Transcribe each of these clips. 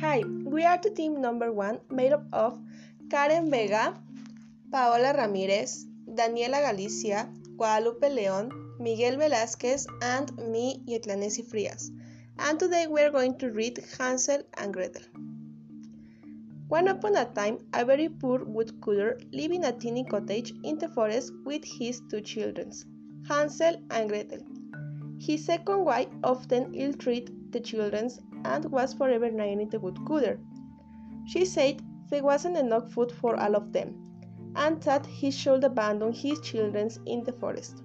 Hi, we are the team number one made up of Karen Vega, Paola Ramirez, Daniela Galicia, Guadalupe Leon, Miguel Velázquez, and me, Yetlanesi Frias. And today we are going to read Hansel and Gretel. One upon a time, a very poor woodcutter lived in a tiny cottage in the forest with his two children, Hansel and Gretel. His second wife often ill-treated the children and was forever nagging the woodcutter. She said there wasn't enough food for all of them, and that he should abandon his children in the forest.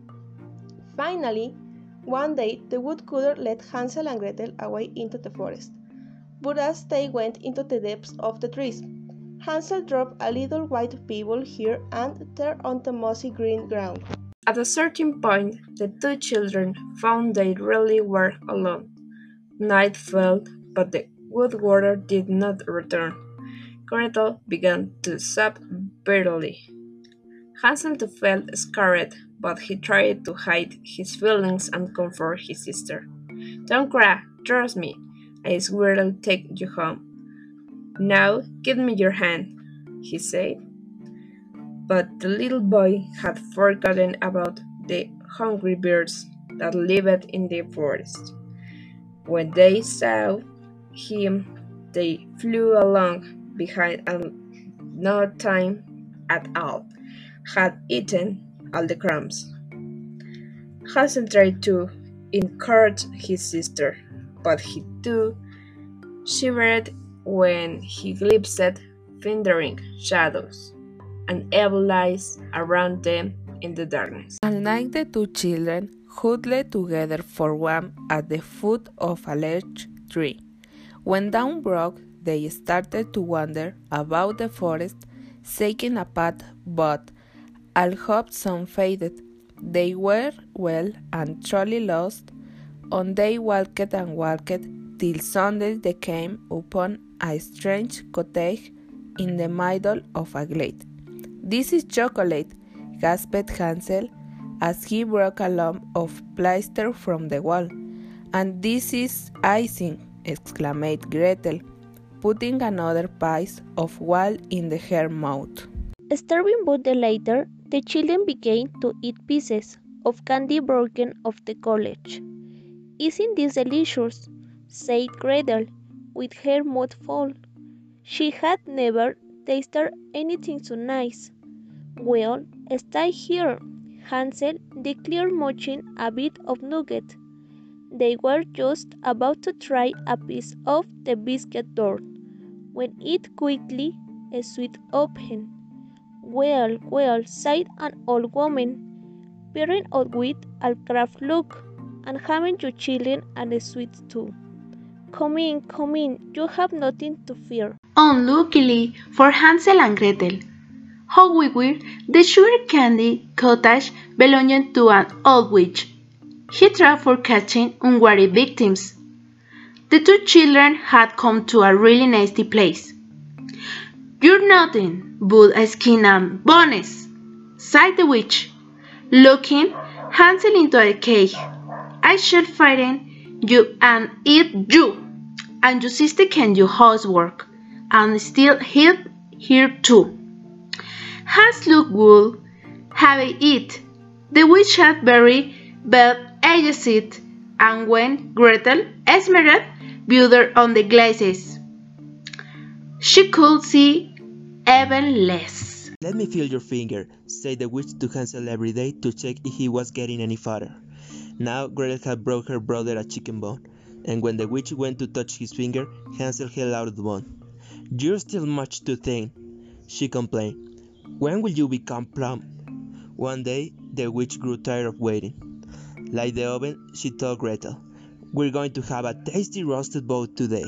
Finally, one day the woodcutter led Hansel and Gretel away into the forest. But as they went into the depths of the trees, Hansel dropped a little white pebble here and there on the mossy green ground. At a certain point, the two children found they really were alone. Night fell, but the woodcutter did not return. Gretel began to sob bitterly. Hansel felt scared, but he tried to hide his feelings and comfort his sister. Don't cry, trust me, I swear I will take you home. Now give me your hand, he said. But the little boy had forgotten about the hungry birds that lived in the forest. When they saw him, they flew along behind and no time at all had eaten all the crumbs. Hansel tried to encourage his sister, but he too shivered when he glimpsed thundering shadows and evil lies around them in the darkness. Night the two children huddled together for warmth at the foot of a large tree. When dawn broke, they started to wander about the forest, seeking a path, but all hope soon faded. They were well and truly lost. On they walked and walked till Sunday they came upon a strange cottage in the middle of a glade. This is chocolate, gasped Hansel as he broke a lump of plaster from the wall. And this is icing, exclaimed Gretel, putting another piece of wall in her mouth. Starving but later, the children began to eat pieces of candy broken off the college. Isn't this delicious? said Gretel, with her mouth full. She had never tasted anything so nice. Well, stay here, Hansel declared munching a bit of nugget. They were just about to try a piece of the biscuit door when it quickly switched open. Well, well, sighed an old woman, peering out with a craft look, and having your children and the sweets too. Come in, come in, you have nothing to fear. Unluckily for Hansel and Gretel, however, the sugar candy cottage belonged to an old witch. He tried for catching unwary victims. The two children had come to a really nasty place. You're nothing but a skin and bones, sighed the witch, looking Hansel into a cage. I shall frighten you and eat you, and your sister can do housework, and still help here too. Hans looked would have it. The witch had very bad eyesight, and when Gretel, Esmeralda, viewed her on the glasses, she could see even less. Let me feel your finger, said the witch to Hansel every day to check if he was getting any fatter. Now Gretel had brought her brother a chicken bone, and when the witch went to touch his finger, Hansel held out the bone. You're still much too thin, she complained. When will you become plump? One day, the witch grew tired of waiting. Like the oven, she told Gretel, We're going to have a tasty roasted boat today.